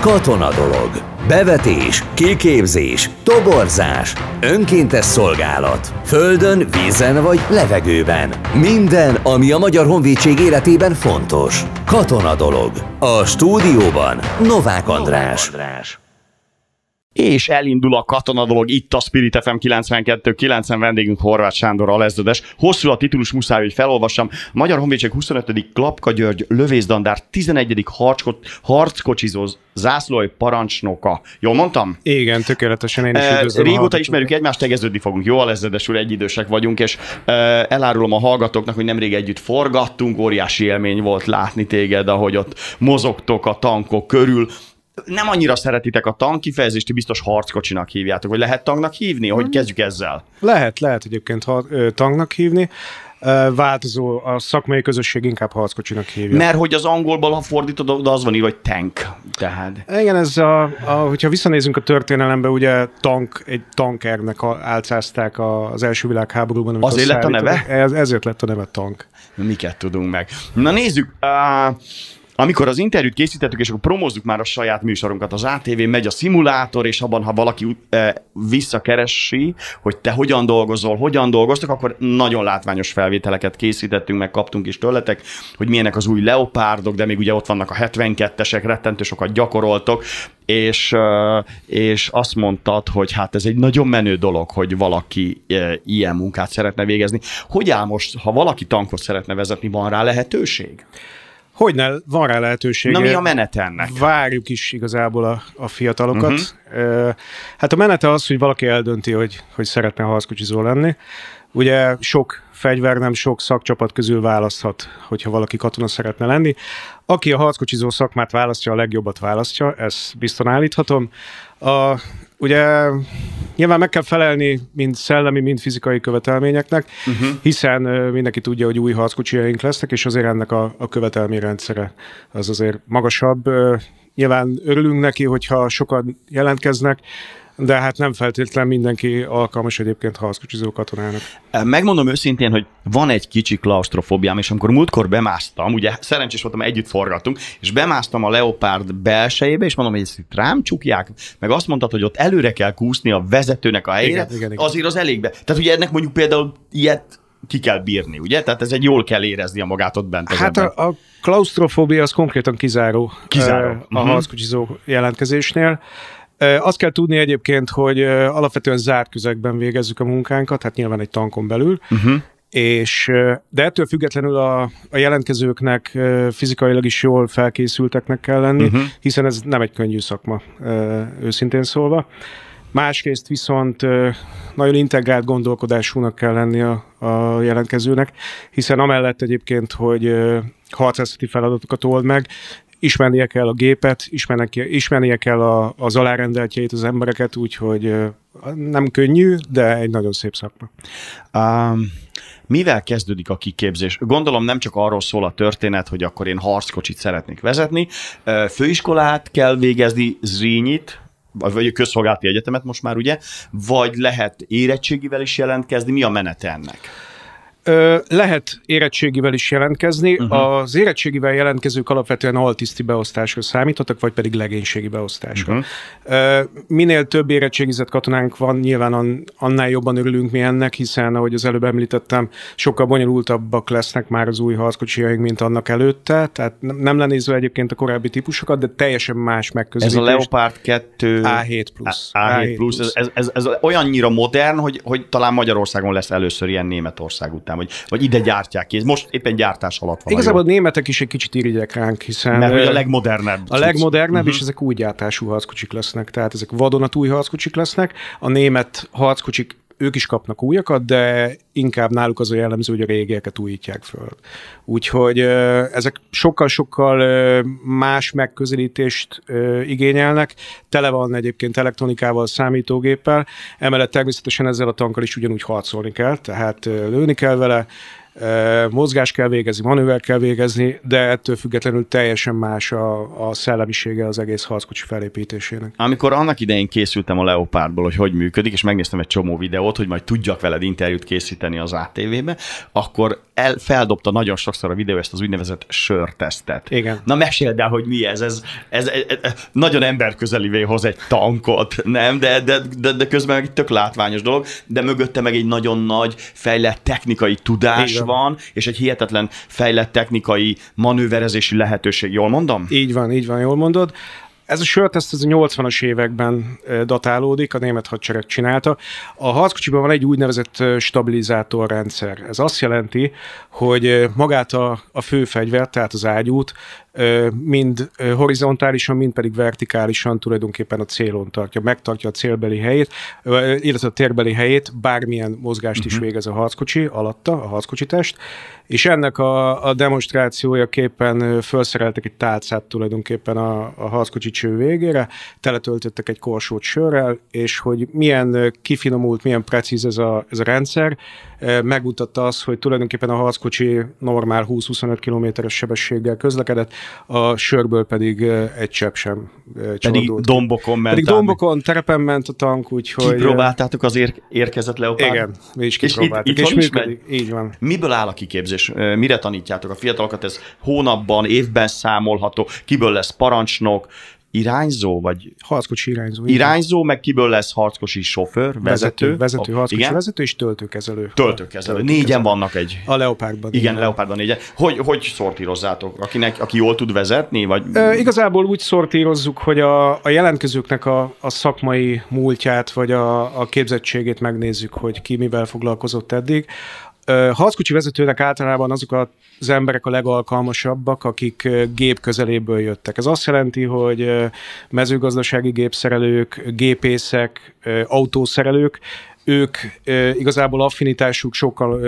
Katona dolog. Bevetés, kiképzés, toborzás, önkéntes szolgálat. Földön, vízen vagy levegőben. Minden, ami a Magyar Honvédség életében fontos. Katona dolog. A stúdióban Novák András. És elindul a katona dolog itt a Spirit FM 92 90 vendégünk Horváth Sándor alezredes. Hosszú a titulus, muszáj, hogy felolvassam. Magyar Honvédség 25. Klapka György lövészlandár 11. harckot, harckocsizó zászlói parancsnoka. Jól mondtam? Igen, tökéletesen én is a Régóta hallgatókat. ismerjük egymást, tegeződni fogunk. Jó, alezredesül egyidősek vagyunk, és eh, elárulom a hallgatóknak, hogy nemrég együtt forgattunk, óriási élmény volt látni téged, ahogy ott mozogtok a tankok körül. Nem annyira szeretitek a tank kifejezést, ti biztos harckocsinak hívjátok, vagy lehet tanknak hívni? Hogy kezdjük ezzel? Lehet, lehet egyébként ha, ö, tangnak hívni. Ö, Változó, a szakmai közösség inkább harckocsinak hívja. Mert hogy az angolból, ha fordítod, oda az van írva, hogy tank. Tehát. Igen, ez a, a, hogyha visszanézünk a történelembe, ugye tank, egy tankernek álcázták az első világháborúban. Azért lett a neve? Ez, ezért lett a neve tank. Miket tudunk meg? Na nézzük, uh, amikor az interjút készítettük, és akkor promózzuk már a saját műsorunkat, az ATV megy a szimulátor, és abban, ha valaki uh, visszakeresi, hogy te hogyan dolgozol, hogyan dolgoztak, akkor nagyon látványos felvételeket készítettünk, meg kaptunk is tőletek, hogy milyenek az új leopárdok, de még ugye ott vannak a 72-esek, rettentő sokat gyakoroltok, és, és azt mondtad, hogy hát ez egy nagyon menő dolog, hogy valaki ilyen munkát szeretne végezni. Hogy áll most, ha valaki tankot szeretne vezetni, van rá lehetőség? Hogyne, van rá lehetőség. Na mi a menet ennek? Várjuk is igazából a, a fiatalokat. Uh-huh. Hát a menete az, hogy valaki eldönti, hogy, hogy szeretne harckocsizó lenni. Ugye sok fegyver, nem sok szakcsapat közül választhat, hogyha valaki katona szeretne lenni. Aki a harckocsizó szakmát választja, a legjobbat választja, ezt bizton állíthatom. A, ugye nyilván meg kell felelni mind szellemi, mind fizikai követelményeknek, uh-huh. hiszen mindenki tudja, hogy új harckocsijaink lesznek, és azért ennek a, a követelményrendszere az azért magasabb. Nyilván örülünk neki, hogyha sokan jelentkeznek, de hát nem feltétlenül mindenki alkalmas egyébként harckocsizó katonának. Megmondom őszintén, hogy van egy kicsi klaustrofóbiám, és amikor múltkor bemásztam, ugye szerencsés voltam, együtt forgattunk, és bemásztam a Leopard belsejébe, és mondom, hogy ezt itt rám csukják, meg azt mondtad, hogy ott előre kell kúszni a vezetőnek a helyére, Igen, igen, igen. azért az elégbe. Tehát ugye ennek mondjuk például ilyet ki kell bírni, ugye? Tehát ez egy jól kell érezni a magát ott bent. Hát a, a klaustrofóbia az konkrétan kizáró, Kizáró. a Mhm. harckocsizó jelentkezésnél. Azt kell tudni egyébként, hogy alapvetően zárt közegben végezzük a munkánkat, hát nyilván egy tankon belül, Uh-huh. és de ettől függetlenül a, a jelentkezőknek fizikailag is jól felkészülteknek kell lenni, uh-huh. hiszen ez nem egy könnyű szakma, őszintén szólva. Másrészt viszont nagyon integrált gondolkodásúnak kell lenni a, a jelentkezőnek, hiszen amellett egyébként, hogy harcászati feladatokat old meg, ismernie kell a gépet, ismernie, kell a, az alárendeltjeit az embereket, úgyhogy nem könnyű, de egy nagyon szép szakma. Um, mivel kezdődik a kiképzés? Gondolom nem csak arról szól a történet, hogy akkor én harckocsit szeretnék vezetni. Főiskolát kell végezni, zrínit, vagy vagy a közszolgálati egyetemet most már ugye, vagy lehet érettségivel is jelentkezni, mi a menete ennek? Lehet érettségivel is jelentkezni. Uh-huh. Az érettségivel jelentkezők alapvetően altiszti beosztásra számíthatok, vagy pedig legénységi beosztásra. Uh-huh. Minél több érettségizett katonánk van, nyilván an- annál jobban örülünk mi ennek, hiszen, ahogy az előbb említettem, sokkal bonyolultabbak lesznek már az új harckocsijaink, mint annak előtte. Tehát nem- lenézve egyébként a korábbi típusokat, de teljesen más Ez megközelítés. a Leopard 2... A7 plusz. A7 plusz, ez, ez, ez, ez olyannyira modern, hogy, hogy talán Magyarországon lesz először ilyen Németország után, vagy, vagy ide gyártják ki. Ez most éppen gyártás alatt van. Igazából a németek is egy kicsit irigyek ránk, hiszen... mert hogy a legmodernebb. A legmodernebb, uh-huh. és ezek új gyártású harckocsik lesznek, tehát ezek vadonatúj harckocsik lesznek. A német harckocsik, ők is kapnak újakat, de inkább náluk az a jellemző, hogy a régieket újítják föl. Úgyhogy ezek sokkal-sokkal más megközelítést igényelnek. Tele van egyébként elektronikával, számítógéppel, emellett természetesen ezzel a tankkal is ugyanúgy harcolni kell, tehát lőni kell vele, mozgás kell végezni, manőver kell végezni, de ettől függetlenül teljesen más a, a szellemisége az egész harckocsi felépítésének. Amikor annak idején készültem a Leopardból, hogy hogy működik, és megnéztem egy csomó videót, hogy majd tudjak veled interjút készíteni az ATV-be, akkor el, feldobta nagyon sokszor a videó ezt az úgynevezett sörtesztet. Igen. Na meséld el, hogy mi ez. Ez, ez, ez, ez nagyon emberközelivé hoz egy tankot, nem? De, de, de, de közben meg egy tök látványos dolog, de mögötte meg egy nagyon nagy fejlett technikai tudás Igen. van, és egy hihetetlen fejlett technikai manőverezési lehetőség. Jól mondom? Így van, így van, jól mondod. Ez a sörteszt ez a 80-as években datálódik, a német hadsereg csinálta. A harckocsiban van egy úgynevezett stabilizátorrendszer. Ez azt jelenti, hogy magát a, a főfegyvert, tehát az ágyút, mind horizontálisan, mind pedig vertikálisan tulajdonképpen a célon tartja, megtartja a célbeli helyét, illetve a térbeli helyét, bármilyen mozgást is végez a harckocsi alatta, a harckocsi test, és ennek a, a demonstrációjaképpen felszereltek egy tálcát tulajdonképpen a, a harckocsi cső végére, teletöltöttek egy korsót sörrel, és hogy milyen kifinomult, milyen precíz ez a, ez a rendszer, megmutatta azt, hogy tulajdonképpen a harckocsi normál 20-25 kilométeres sebességgel közlekedett, a sörből pedig egy csepp sem ö, Pedig dombokon ment. pedig dombokon, terepen ment a tank, úgyhogy... Kipróbáltátok az ér- érkezett leopárd? Igen, mi is És itt- kipróbáltuk. itthon is működik. Így van. Miből áll a kiképzés? Mire tanítjátok a fiatalokat? Ez hónapban, évben számolható? Kiből lesz parancsnok? Irányzó? Vagy Harckocsi irányzó. van. irányzó, meg kiből lesz harckosi sofőr, vezető? vezető, vezető harckocsi Igen? vezető és töltőkezelő. Töltőkezelő. Négyen vannak egy... A Leopardban. Igen, így. Leopardban négyen. Hogy, hogy szortírozzátok? Akinek, aki jól tud vezetni? Vagy... Ö, igazából úgy szortírozzuk, hogy a, a jelentkezőknek a, a szakmai múltját, vagy a, a képzettségét megnézzük, hogy ki mivel foglalkozott eddig. Harckocsi vezetőnek általában azok az emberek a legalkalmasabbak, akik gép közeléből jöttek. Ez azt jelenti, hogy mezőgazdasági gépszerelők, gépészek, autószerelők, ők igazából affinitásuk sokkal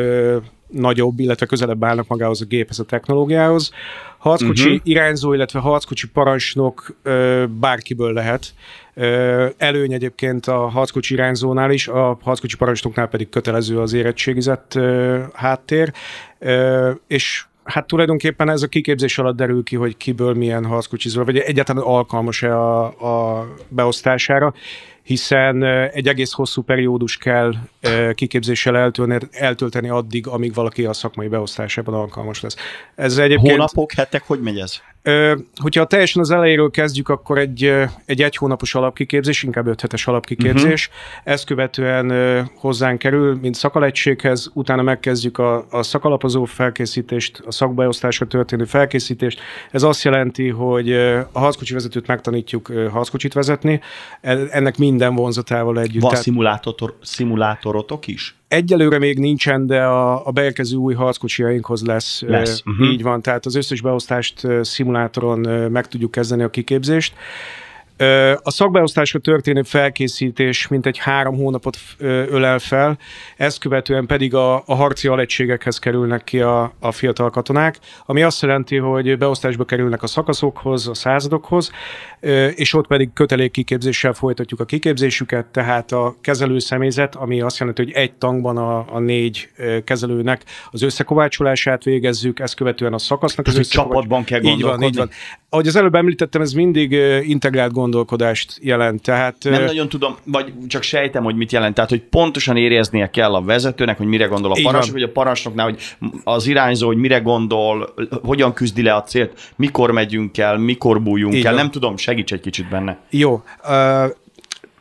nagyobb, illetve közelebb állnak magához a géphez, a technológiához. Harckocsi uh-huh. irányzó, illetve harckocsi parancsnok ö, bárkiből lehet. Ö, előny egyébként a harckocsi irányzónál is, a harckocsi parancsnoknál pedig kötelező az érettségizett ö, háttér, ö, és hát tulajdonképpen ez a kiképzés alatt derül ki, hogy kiből milyen harckocsizol, vagy egyáltalán alkalmas-e a, a beosztására, hiszen egy egész hosszú periódus kell kiképzéssel eltölteni, eltölteni addig, amíg valaki a szakmai beosztásában alkalmas lesz. Ez egyébként... Hónapok, hetek, hogy megy ez? Hogyha teljesen az elejéről kezdjük, akkor egy, egy egy hónapos alapkiképzés, inkább öt hetes alapkiképzés. Uh-huh. Ezt követően hozzánk kerül, mint szakalettséghez, utána megkezdjük a, a szakalapozó felkészítést, a szakbeosztásra történő felkészítést. Ez azt jelenti, hogy a harckocsi vezetőt megtanítjuk harckocsit vezetni, E- ennek minden vonzatával együtt. Van Tehát szimulátor, szimulátorotok is? Egyelőre még nincsen, de a, a beérkező új harckocsiainkhoz lesz. Lesz, mhm. Így van, tehát az összes beosztást szimulátoron meg tudjuk kezdeni a kiképzést. A szakbeosztásra történő felkészítés mintegy három hónapot ölel fel, ezt követően pedig a, a harci alegységekhez kerülnek ki a, a fiatal katonák, ami azt jelenti, hogy beosztásba kerülnek a szakaszokhoz, a századokhoz, és ott pedig kötelékkiképzéssel folytatjuk a kiképzésüket, tehát a kezelő személyzet, ami azt jelenti, hogy egy tankban a, a négy kezelőnek az összekovácsolását végezzük, ezt követően a szakasznak Tehát, hogy csapatban kell Így van, így gondolkodni? van. Ahogy az előbb említettem, ez mindig integrált gondolkodást jelent. Tehát, Nem nagyon tudom, vagy csak sejtem, hogy mit jelent. Tehát, hogy pontosan éreznie kell a vezetőnek, hogy mire gondol a parancsnok, vagy a parancsnoknál, hogy az irányzó, hogy mire gondol, hogyan küzdi le a célt, mikor megyünk el, mikor bújjunk Így el. van. Nem tudom, segíts egy kicsit benne. Jó.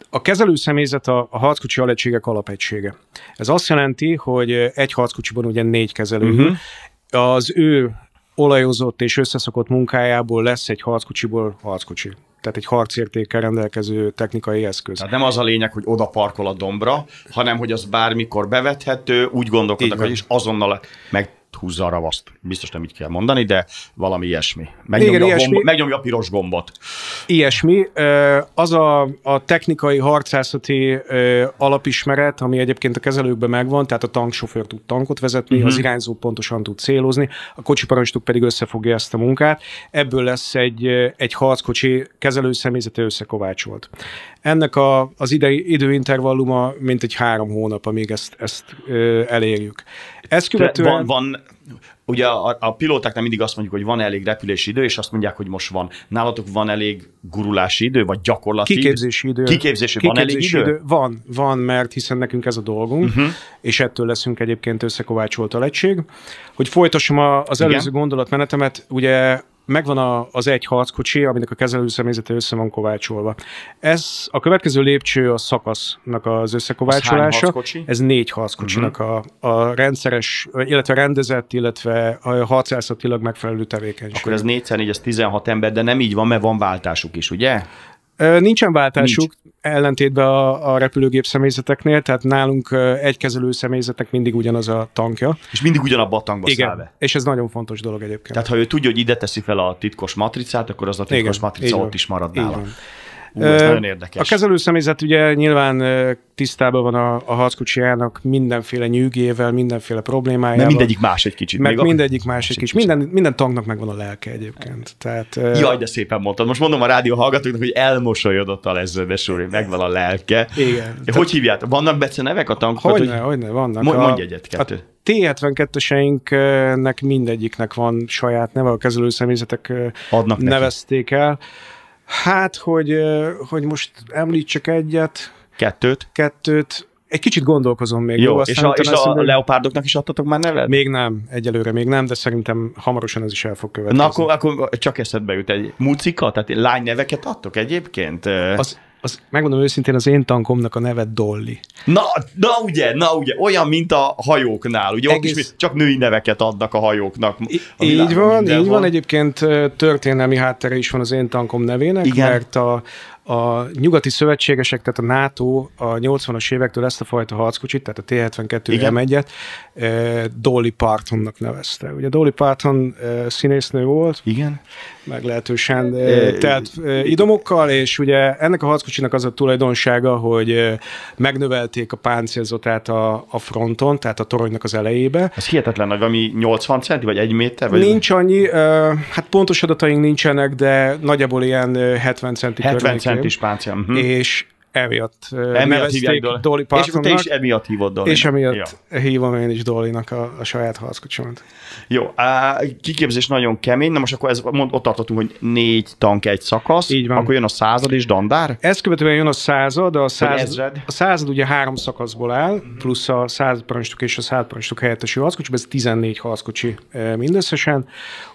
A kezelő személyzet a, a harckocsi alegységek alapegysége. Ez azt jelenti, hogy egy harckocsiban ugye négy kezelő. Mhm. Uh-huh. Az ő olajozott és összeszokott munkájából lesz egy harckocsiból harckocsi. Tehát egy harcértékkel rendelkező technikai eszköz. Tehát nem az a lényeg, hogy oda parkol a dombra, hanem hogy az bármikor bevethető, úgy gondolkodnak, hogy is azonnal meghúzza a ravaszt. Biztos nem így kell mondani, de valami ilyesmi. Megnyomja, Igen, a, ilyesmi. gombot, megnyomja a piros gombot. Ilyesmi. Az a, a technikai harcászati alapismeret, ami egyébként a kezelőkben megvan, tehát a tanksofőr tud tankot vezetni, uh-huh. az irányzó pontosan tud célozni, a kocsi parancsnok pedig összefogja ezt a munkát. Ebből lesz egy, egy harckocsi kezelő személyzete összekovácsolt. Ennek a, az idei időintervalluma mint egy három hónap, amíg ezt, ezt ö, elérjük. Ezt De követően... Van, van ugye a, a pilótáknál mindig azt mondjuk, hogy van elég repülési idő, és azt mondják, hogy most van. Nálatok van elég gurulási idő, vagy gyakorlati Kiképzési idő. Kiképzési, van elég Kiképzési idő? Van, van, mert hiszen nekünk ez a dolgunk, uh-huh. és ettől leszünk egyébként összekovácsolt a legység. Hogy folytassam a, az Igen. előző gondolatmenetemet, ugye megvan a, az egy harckocsi, aminek a kezelőszemélyzete össze van kovácsolva. Ez a következő lépcső a szakasznak az összekovácsolása. harckocsi? Ez négy harckocsinak uh-huh. a, a rendszeres, illetve rendezett, illetve a harcászatilag megfelelő tevékenység. Akkor ez 4 4 ez 16 ember, de nem így van, mert van váltásuk is, ugye? Nincsen váltásuk, Nincs. ellentétben a, a repülőgép személyzeteknél, tehát nálunk egy kezelő személyzetnek mindig ugyanaz a tankja. És mindig ugyanabba a tankba száll be. és ez nagyon fontos dolog egyébként. Tehát ha ő tudja, hogy ide teszi fel a titkos matricát, akkor az a titkos Igen, matrica ott van. is marad nála. Ú, ez nagyon érdekes. A kezelő személyzet ugye nyilván tisztában van a, a harckocsijának mindenféle nyűgével, mindenféle problémájával. Mert mindegyik más egy kicsit. meg még mindegyik másik egy is. kicsit. Minden, minden tanknak megvan a lelke egyébként. Tehát, Jaj, de szépen mondtad. Most mondom a rádió hallgatóknak, hogy elmosolyodott a lezredes úr, hogy megvan a lelke. Igen. Hogy hívjátok? Vannak bece nevek a tankokat? Hogyne, hogyne, vannak. Mondj- mondj egyet, kettőt. A T-72-eseinknek mindegyiknek van saját neve, a kezelőszemélyzetek Adnak neki. nevezték el. Hát, hogy, hogy most említsek egyet, Kettőt. kettőt, egy kicsit gondolkozom még. Jó, aztán és, a, és a eszembe- leopárdoknak is adtatok már nevet? Még nem, egyelőre még nem, de szerintem hamarosan ez is el fog következni. Na akkor, akkor csak eszedbe jut egy mucika, tehát lány neveket adtok egyébként? Az, az, megmondom őszintén, az én tankomnak a neve Dolly. Na, na ugye, na ugye, olyan, mint a hajóknál, ugye Egész... ott is csak női neveket adnak a hajóknak. A így van, így mindenhol. van. Egyébként történelmi háttere is van az én tankom nevének, Igen. mert a, a nyugati szövetségesek, tehát a NATO a 80-as évektől ezt a fajta harckocsit, tehát a T-72 Igen. M1-et ö, Dolly Partonnak nevezte. Ugye Dolly Parton ö, színésznő volt, Igen? meglehetősen telt ö, idomokkal, és ugye ennek a harckocsinak az a tulajdonsága, hogy megnövelték a páncélzatát a, a fronton, tehát a toronynak az elejébe, Ez hihetetlen nagy, valami 80 centi, vagy egy méter? Vagy Nincs annyi, hát pontos adataink nincsenek, de nagyjából ilyen ö, 70 centi 70 centis páncél. Mhm. És emiatt Emiatt nevezték Dolly. Dolly És akkor te Partonnak, is emiatt hívod Dolly. és emiatt hívom én is Dollynak a, a saját harckocsimat. Jó, á, kiképzés nagyon kemény, na most akkor ez, mond, ott tartottunk, hogy négy tank egy szakasz, Így van. akkor jön a század és dandár? Ezt követően jön a század, a század, a század ugye három szakaszból áll, plusz a század parancsnok és a század parancsnok helyettesi harckocsi, ez 14 harckocsi mindösszesen.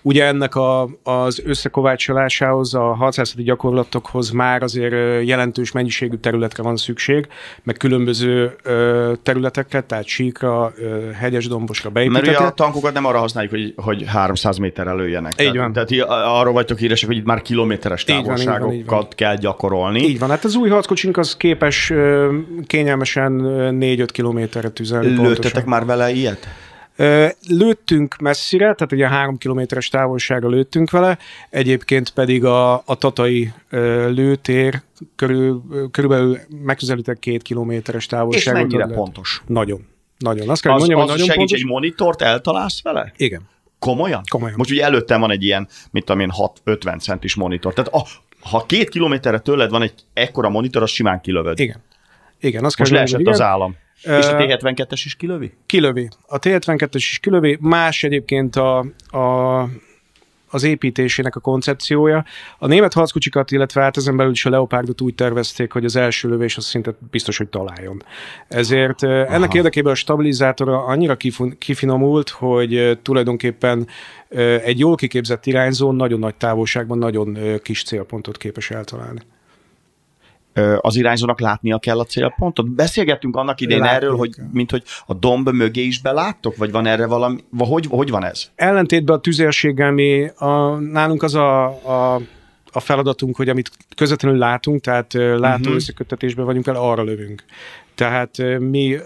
Ugye ennek a, az összekovácsolásához, a harcászati gyakorlatokhoz már azért jelentős mennyiségű területre van szükség, meg különböző eh, területekre, tehát síkra, eh, hegyes dombosra Mert ugye a tankokat nem arra használjuk, hogy, hogy 300 méterre lőjenek. Így tehát, van. Tehát i- arról vagytok híresek, hogy itt már kilométeres Így van, így van, így van. távolságokat kell gyakorolni. Így van, hát az új harckocsink az képes ö, kényelmesen ö, 4-5 kilométerre tüzelni Lőttetek pontosan. már vele ilyet? Lőttünk messzire, tehát ugye 3 kilométeres távolságra lőttünk vele, egyébként pedig a, a tatai lőtér körül, körülbelül megközelített két kilométeres És távolságot. mennyire ad lehet. pontos? Nagyon. Nagyon. Azt kell, Az, mondjam, az nagyon segíts pontos. egy monitort, eltalálsz vele? Igen. Komolyan? Komolyan. Most ugye előttem van egy ilyen, mit tudom én, 6-50 centis monitor. Tehát a, ha két kilométerre tőled van egy ekkora monitor, az simán kilövöd. Igen. Igen, azt kell, Most mondjam, leesett az állam. És a Ö, T-72-es is kilövi? kilövi. A T-72-es is kilövi, más egyébként a, a, az építésének a koncepciója. A német harckocsikat, illetve hát ezen belül is a Leopardot úgy tervezték, hogy az első lövés az szinte biztos, hogy találjon. Ezért Aha. ennek érdekében a stabilizátora annyira kifun, kifinomult, hogy tulajdonképpen egy jól kiképzett irányzó nagyon nagy távolságban nagyon kis célpontot képes eltalálni. Az irányzónak látnia kell a célpontot. Beszélgettünk annak idején Látnia erről, hogy kell. mint hogy a domb mögé is beláttok, vagy van erre valami, vagy hogy, hogy van ez? ellentétben a tüzérséggel mi, a, nálunk az a, a, a feladatunk, hogy amit közvetlenül látunk, tehát látó uh-huh. összeköttetésben vagyunk el, arra lövünk. Tehát mi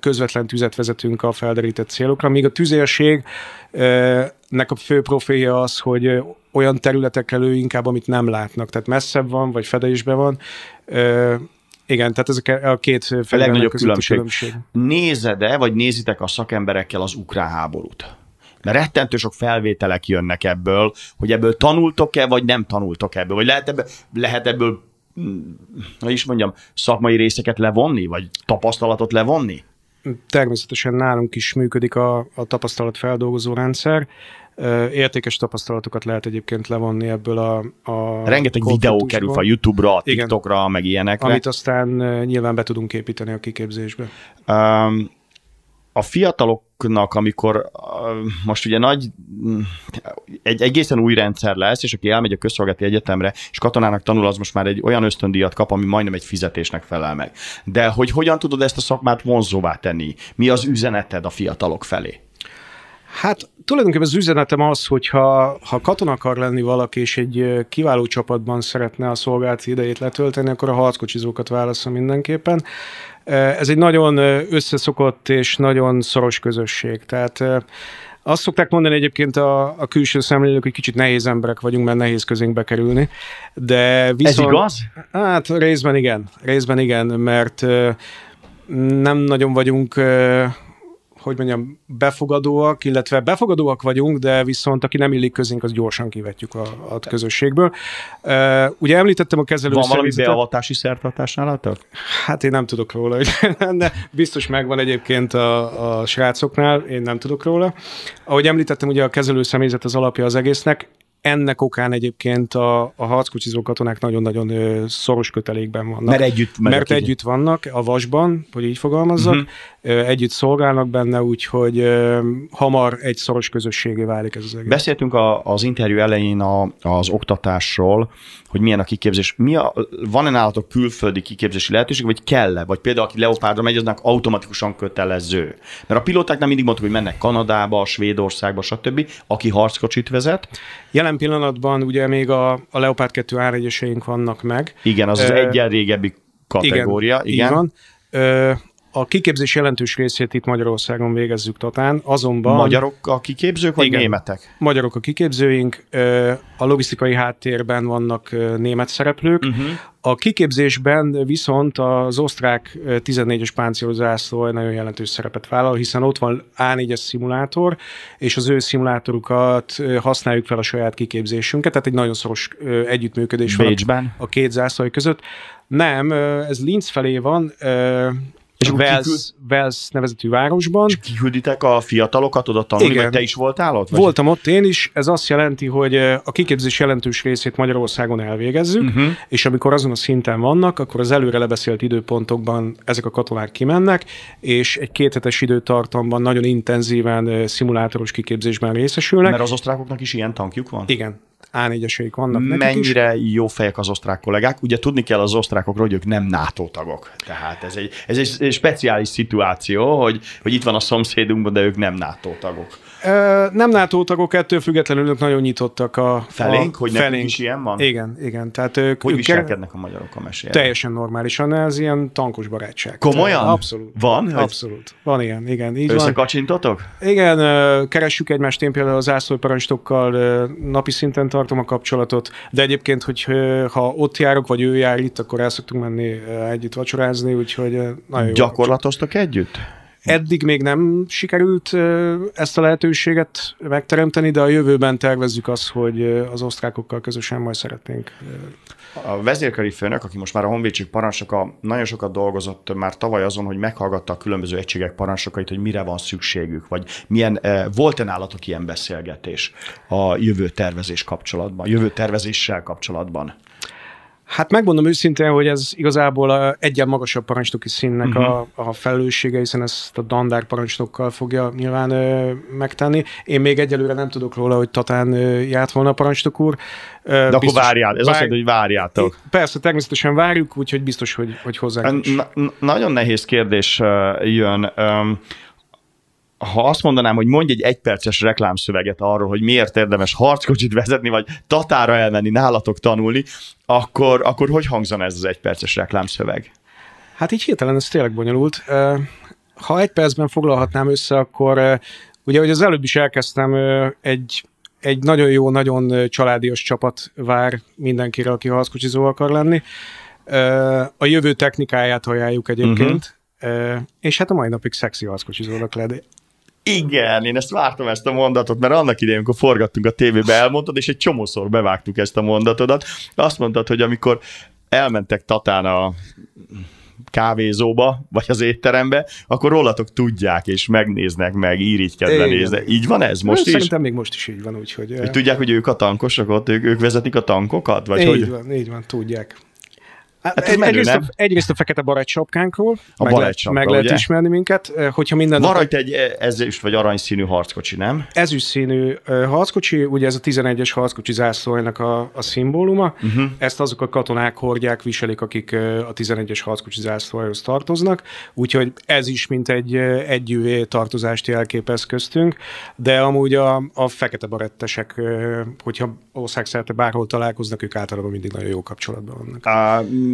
közvetlen tüzet vezetünk a felderített célokra, míg a tüzérség nek a fő profilja az, hogy olyan területekre lő inkább, amit nem látnak, tehát messzebb van, vagy fedésben van. Ö, igen, tehát ezek a két fegyvernek legnagyobb közötti különbség. Nézed-e, vagy nézitek a szakemberekkel az ukrán háborút? Mert rettentő sok felvételek jönnek ebből, hogy ebből tanultok-e, vagy nem tanultok ebből, vagy lehet ebből, lehet ebből mm, hogy is mondjam, szakmai részeket levonni, vagy tapasztalatot levonni? Természetesen nálunk is működik a, a tapasztalatfeldolgozó rendszer. Értékes tapasztalatokat lehet egyébként levonni ebből a, a Rengeteg videó kerül a YouTube-ra, a TikTokra, Igen. meg ilyenekre. Amit aztán nyilván be tudunk építeni a kiképzésbe. Um, a fiataloknak, amikor most ugye nagy, egy egészen új rendszer lesz, és aki elmegy a közszolgálati egyetemre, és katonának tanul, az most már egy olyan ösztöndíjat kap, ami majdnem egy fizetésnek felel meg. De hogy hogyan tudod ezt a szakmát vonzóvá tenni? Mi az üzeneted a fiatalok felé? Hát tulajdonképpen az üzenetem az, hogy ha, ha katona akar lenni valaki, és egy kiváló csapatban szeretne a szolgálati idejét letölteni, akkor a harckocsizókat válaszol mindenképpen. Ez egy nagyon összeszokott és nagyon szoros közösség. Tehát azt szokták mondani egyébként a, a külső szemlélők, hogy kicsit nehéz emberek vagyunk, mert nehéz közénk bekerülni. De viszont, Ez igaz? Hát részben igen. Részben igen, mert nem nagyon vagyunk hogy mondjam, befogadóak, illetve befogadóak vagyunk, de viszont aki nem illik közénk, az gyorsan kivetjük a, a közösségből. Uh, ugye említettem a kezelő Van valami beavatási szertartás nálatok? Hát én nem tudok róla, de biztos megvan egyébként a, a srácoknál, én nem tudok róla. Ahogy említettem, ugye a kezelő személyzet az alapja az egésznek, ennek okán egyébként a, a harckocsizó katonák nagyon-nagyon szoros kötelékben vannak. Mert együtt, mert együtt vannak a vasban, hogy így fogalmazzak, uh-huh. együtt szolgálnak benne, úgyhogy hamar egy szoros közösségé válik ez az egész. Beszéltünk a, az interjú elején a, az oktatásról, hogy milyen a kiképzés. Mi a, van-e nálatok külföldi kiképzési lehetőség, vagy kell-e? Vagy például, aki Leopardra megy, aznak automatikusan kötelező. Mert a pilóták nem mindig mondtuk, hogy mennek Kanadába, Svédországba, stb. Aki harckocsit vezet. Jelen pillanatban ugye még a, a Leopard 2 áregyeseink vannak meg. Igen, az az uh, egyen régebbi kategória. Igen, igen. van. Uh, a kiképzés jelentős részét itt Magyarországon végezzük totán, azonban... Magyarok a kiképzők, vagy igen, németek? Magyarok a kiképzőink, a logisztikai háttérben vannak német szereplők, uh-huh. A kiképzésben viszont az osztrák 14-es páncélozászló nagyon jelentős szerepet vállal, hiszen ott van A4-es szimulátor, és az ő szimulátorukat használjuk fel a saját kiképzésünket, tehát egy nagyon szoros együttműködés Bécsben. van a két zászlói között. Nem, ez Linz felé van, és Wales, Wales nevezetű városban. És kikülditek a fiatalokat oda tanulni, Igen. te is voltál ott? Vagy? Voltam ott én is, ez azt jelenti, hogy a kiképzés jelentős részét Magyarországon elvégezzük, uh-huh. és amikor azon a szinten vannak, akkor az előre lebeszélt időpontokban ezek a katonák kimennek, és egy kéthetes időtartamban nagyon intenzíven szimulátoros kiképzésben részesülnek. Mert az osztrákoknak is ilyen tankjuk van? Igen, a4-eseik vannak Mennyire is. jó fejek az osztrák kollégák? Ugye tudni kell az osztrákokról, hogy ők nem NATO tagok. Tehát ez egy, ez egy speciális szituáció, hogy, hogy itt van a szomszédunkban, de ők nem NATO tagok. Nem NATO tagok, ettől függetlenül ők nagyon nyitottak a felénk, a, hogy felénk. nekünk is ilyen van? Igen, igen. Tehát ők, hogy ők viselkednek a magyarok a mesélyen? Teljesen normálisan, ez ilyen tankos barátság. Komolyan? Tehát, abszolút. Van? Abszolút. Van ilyen, igen. Így Összekacsintotok? Van. Igen, keressük egymást, én például az ászlóparancsnokkal napi szinten tartom a kapcsolatot, de egyébként, hogy ha ott járok, vagy ő jár itt, akkor el szoktunk menni együtt vacsorázni, úgyhogy nagyon jó. Gyakorlatoztok együtt? Eddig még nem sikerült ezt a lehetőséget megteremteni, de a jövőben tervezzük azt, hogy az osztrákokkal közösen majd szeretnénk. A vezérkari főnök, aki most már a Honvédség parancsnoka, nagyon sokat dolgozott már tavaly azon, hogy meghallgatta a különböző egységek parancsnokait, hogy mire van szükségük, vagy milyen, volt-e nálatok ilyen beszélgetés a jövő tervezés kapcsolatban, jövő tervezéssel kapcsolatban? Hát megmondom őszintén, hogy ez igazából a egyen magasabb parancsnoki színnek uh-huh. a, a felelőssége, hiszen ezt a dandár parancsnokkal fogja nyilván ö, megtenni. Én még egyelőre nem tudok róla, hogy Tatán ö, járt volna a parancsnok úr. Ö, De biztos, akkor várjál, ez vár... azt jelenti, hogy várjátok. Persze, természetesen várjuk, úgyhogy biztos, hogy, hogy hozzánk Na, nagyon nehéz kérdés jön. Um, ha azt mondanám, hogy mondj egy egyperces reklámszöveget arról, hogy miért érdemes harckocsit vezetni, vagy Tatára elmenni, nálatok tanulni, akkor, akkor hogy hangzana ez az egyperces reklámszöveg? Hát így hirtelen ez tényleg bonyolult. Ha egy percben foglalhatnám össze, akkor ugye, hogy az előbb is elkezdtem, egy, egy nagyon jó, nagyon családias csapat vár mindenkire, aki harckocsizó akar lenni. A jövő technikáját ajánljuk egyébként, uh-huh. és hát a mai napig szexi harckocsizónak lehet. Igen, én ezt vártam ezt a mondatot, mert annak idején, amikor forgattunk a tévébe, elmondtad, és egy csomószor bevágtuk ezt a mondatodat. Azt mondtad, hogy amikor elmentek Tatán a kávézóba, vagy az étterembe, akkor rólatok tudják, és megnéznek meg, írítkedve néznek. Így van ez most is? Szerintem még most is így van, úgyhogy... Hogy tudják, hogy ők a tankosok ott, ők, ők vezetik a tankokat? Vagy így hogy... van, így van, tudják. Hát ez Egy- menő, egyrészt, nem? a, egyrészt a fekete barát sapkánkról, A meg, lehet, sapka, meg lehet ugye? ismerni minket, eh, hogyha minden Van rajta egy ezüst vagy aranyszínű harckocsi, nem? ezüst színű ö, harckocsi, ugye ez a 11-es harckocsi zászlójának a, a szimbóluma. Uh-huh. Ezt azok a katonák hordják, viselik, akik a 11-es harckocsi zászlójához tartoznak. Úgyhogy ez is mint egy együvé tartozást jelképez köztünk, de amúgy a, a fekete barettesek, hogyha országszerte bárhol találkoznak, ők általában mindig nagyon jó kapcsolatban vannak. Uh,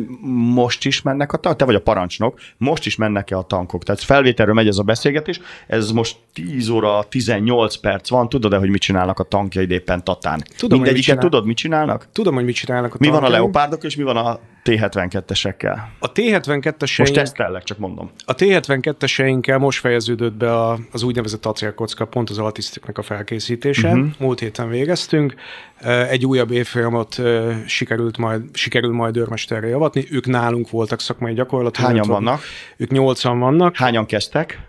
most is mennek a tankok? Te vagy a parancsnok. Most is mennek-e a tankok? Tehát felvételről megy ez a beszélgetés. Ez most 10 óra 18 perc van. Tudod-e, hogy mit csinálnak a tankjaid éppen Tatán? mit Mindegyiket csinál- tudod, mit csinálnak? Tudom, hogy mit csinálnak a Mi van a leopárdok, és mi van a T-72-esekkel? A T-72-eseink... Most tesztellek, csak mondom. A T-72-eseinkkel most fejeződött be a, az úgynevezett acélkocka, pont az altisztiknek a felkészítése. Uh-huh. Múlt héten végeztünk. Egy újabb évfolyamot sikerült majd, sikerül majd őrmesterre javatni. Ők nálunk voltak szakmai gyakorlaton. Hányan vannak? Ők nyolcan vannak. Hányan kezdtek?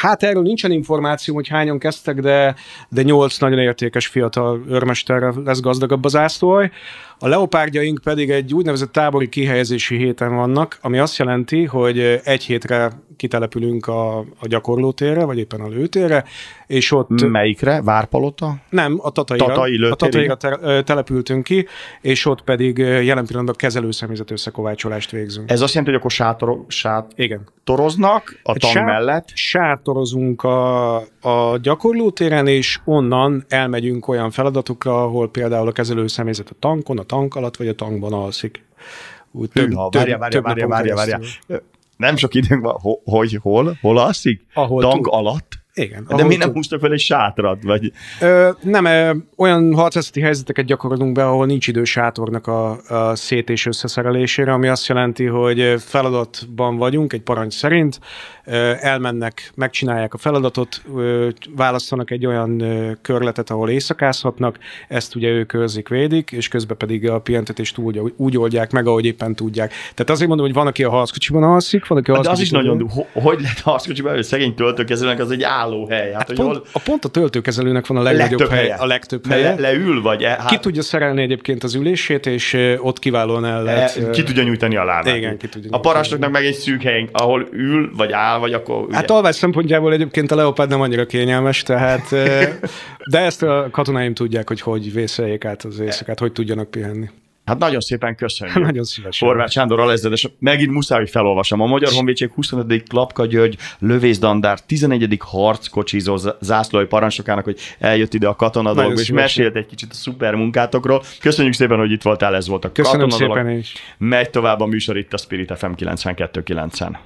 Hát erről nincsen információ, hogy hányan kezdtek, de, de nyolc nagyon értékes fiatal őrmesterre lesz gazdagabb az ászlóaj. A leopárdjaink pedig egy úgynevezett tábori kihelyezési héten vannak, ami azt jelenti, hogy egy hétre kitelepülünk a, a gyakorlótérre, vagy éppen a lőtérre, és ott... Melyikre? Várpalota? Nem, a Tataira, Tatai lőtérig. a Tataira te, települtünk ki, és ott pedig jelen pillanatban kezelőszemélyzet összekovácsolást végzünk. Ez azt jelenti, hogy akkor sátor, Igen. sátoroznak a tank sá- mellett. Sátorozunk a, a gyakorlótéren, és onnan elmegyünk olyan feladatokra, ahol például a kezelő személyzet a tankon, a tank alatt, vagy a tankban alszik. Úgy Hűha, várja, várja, több várja, várja, várja. keresztül. Nem sok időnk van, Ho- hogy hol? Hol alszik? Ahol Tank tud. alatt? Igen. De mi nem húztak fel egy sátrat? Vagy... Ö, nem, ö, olyan harcászati helyzeteket gyakorolunk be, ahol nincs idő sátornak a, a szét- és összeszerelésére, ami azt jelenti, hogy feladatban vagyunk, egy parancs szerint, ö, elmennek, megcsinálják a feladatot, ö, választanak egy olyan ö, körletet, ahol éjszakázhatnak, ezt ugye ők őrzik, védik, és közben pedig a pihentetést úgy, úgy oldják meg, ahogy éppen tudják. Tehát azért mondom, hogy van, aki a harckocsiban alszik, van, aki a De az is harckocsiban- nagyon Hogy lehet harckocsiban, hogy szegény töltőkezőnek az egy állóhely? Hát, hogy Pont, hol a pont a töltőkezelőnek van a legnagyobb legtöbb hely, helye. a legtöbb Le, helye. leül, vagy e, hát, Ki tudja szerelni egyébként az ülését, és ott kiválóan el lehet. e, ki tudja nyújtani a lábát. Igen, ki tudja A nyújtani. parancsnoknak meg egy szűk hely, ahol ül, vagy áll, vagy akkor... Ugye, Hát alvás szempontjából egyébként a leopárd nem annyira kényelmes, tehát, de ezt a katonáim tudják, hogy hogy vészeljék át az éjszakát, hogy tudjanak pihenni. Hát nagyon szépen köszönjük. Nagyon szívesen. Horváth Sándor alezredes, megint muszáj, hogy felolvasom. A Magyar Honvédség 25. Klapka György lövészdandár 11. harckocsizó zászlói parancsnokának, hogy eljött ide a katonadolog, és szívesen. mesélt egy kicsit a szuper munkátokról. Köszönjük szépen, hogy itt voltál, ez volt a Köszönöm katonadolog. szépen is. Megy tovább a műsor itt a Spirit FM 92.9-en.